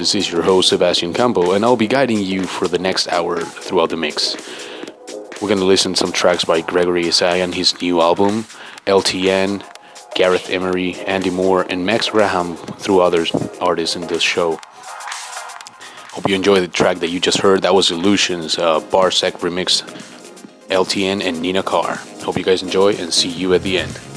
This is your host, Sebastian Campo, and I'll be guiding you for the next hour throughout the mix. We're gonna listen to some tracks by Gregory Esayan his new album, LTN, Gareth Emery, Andy Moor, and Max Graham, through other artists in this show. Hope you enjoyed the track that you just heard. That was Illusions, uh, Barzek remix, LTN, and Nina Carr. Hope you guys enjoy and see you at the end.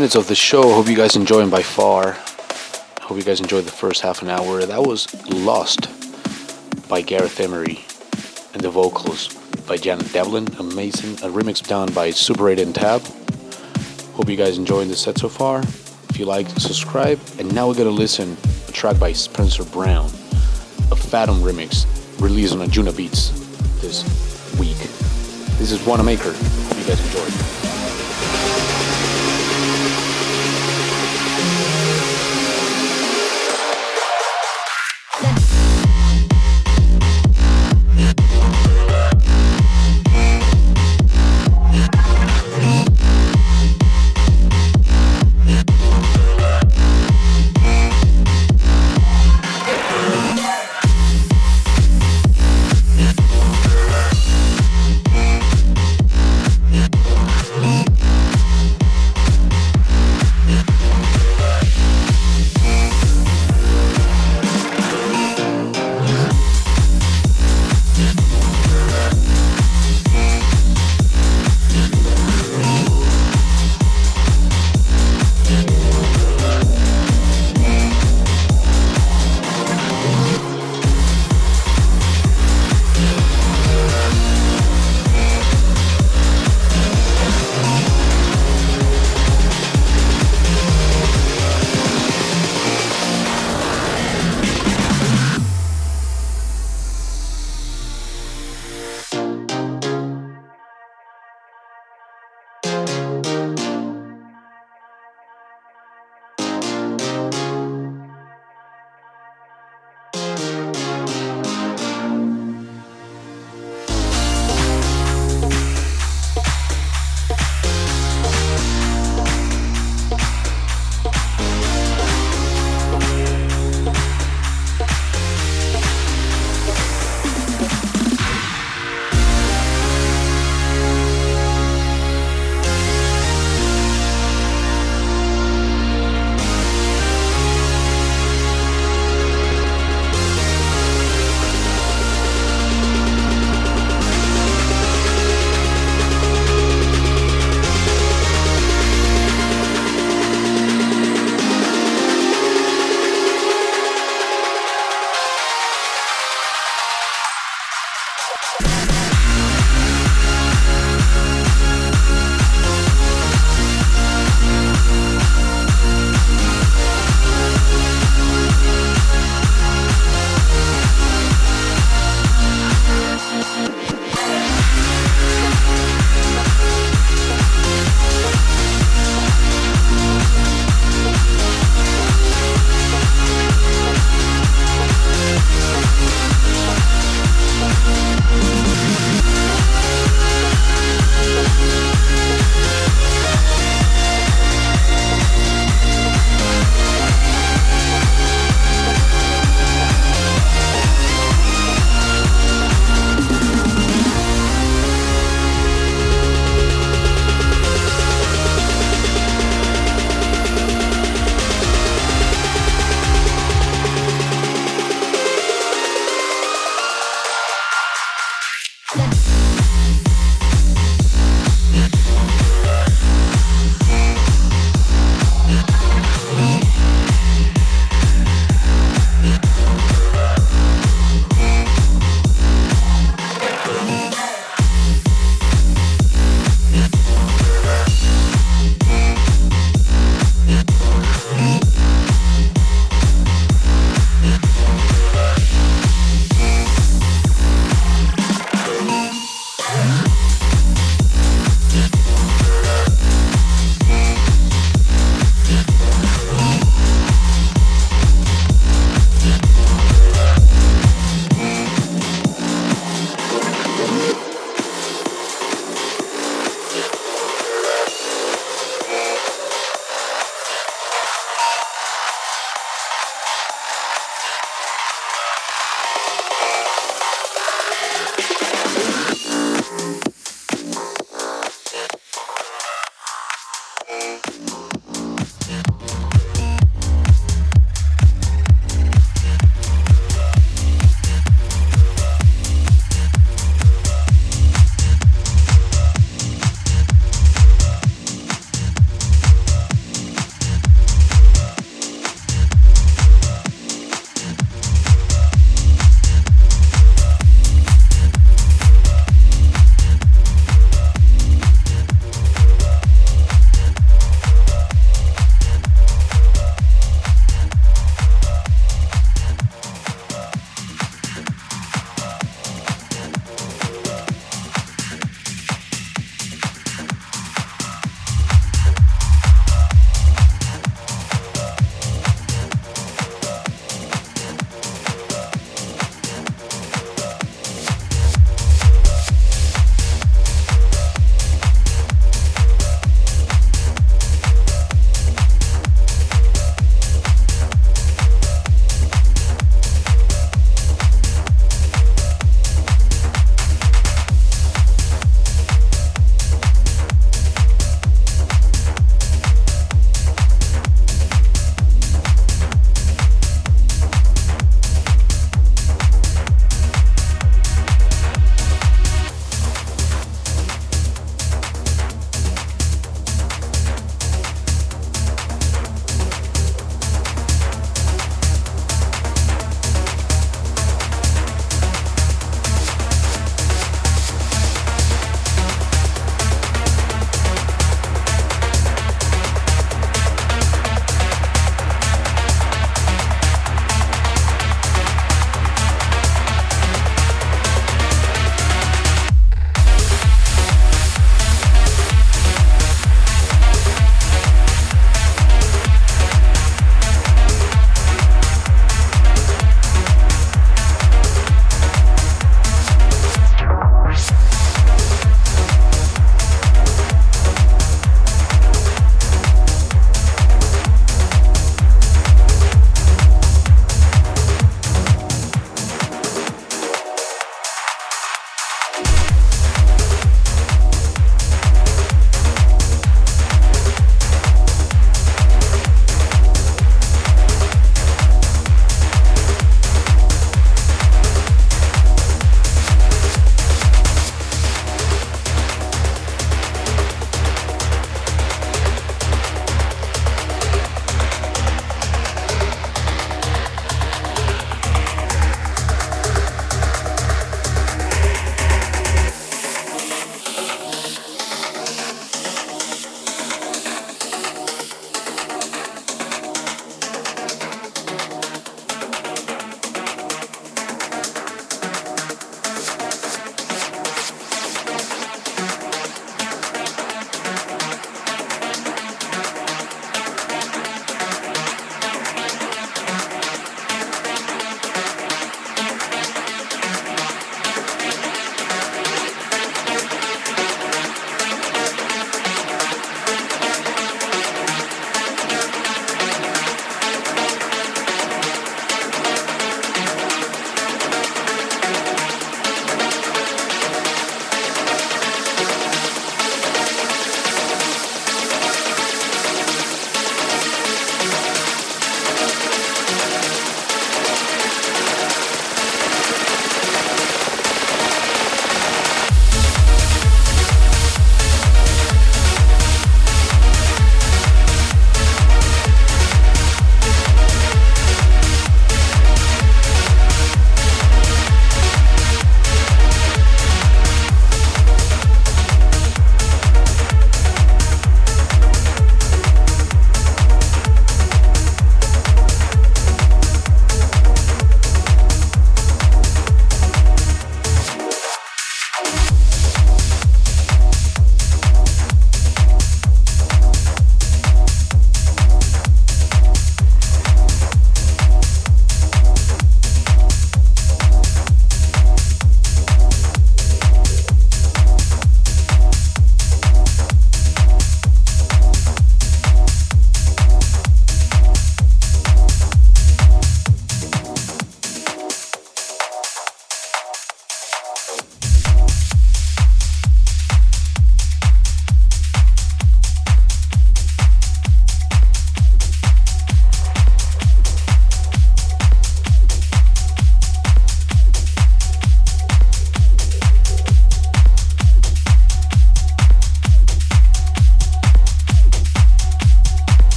Minutes of the show. Hope you guys enjoying by far. Hope you guys enjoyed the first half an hour. That was Lost by Gareth Emery and the vocals by Janet Devlin. Amazing. A remix done by Super8 and Tab. Hope you guys enjoying the set so far. If you like, subscribe. And now we're gonna listen a track by Spencer Brown, a Fatum remix released on Anjunabeats this week. This is Wannamaker. Hope you guys enjoy.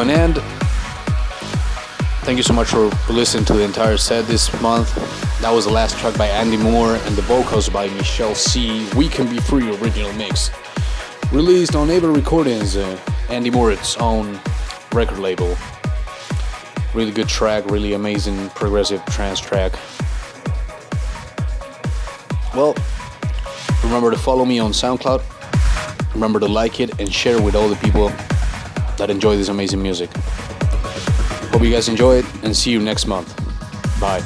An end. Thank you so much for listening to the entire set this month. That was the last track by Andy Moor and the vocals by Michele C. We Can Be Free original mix. Released on AVA Recordings, uh, Andy Moor's own record label. Really good track, really amazing progressive trance track. Well, remember to follow me on SoundCloud. Remember to like it and share it with all the people that enjoy this amazing music. Hope you guys enjoy it and see you next month. Bye.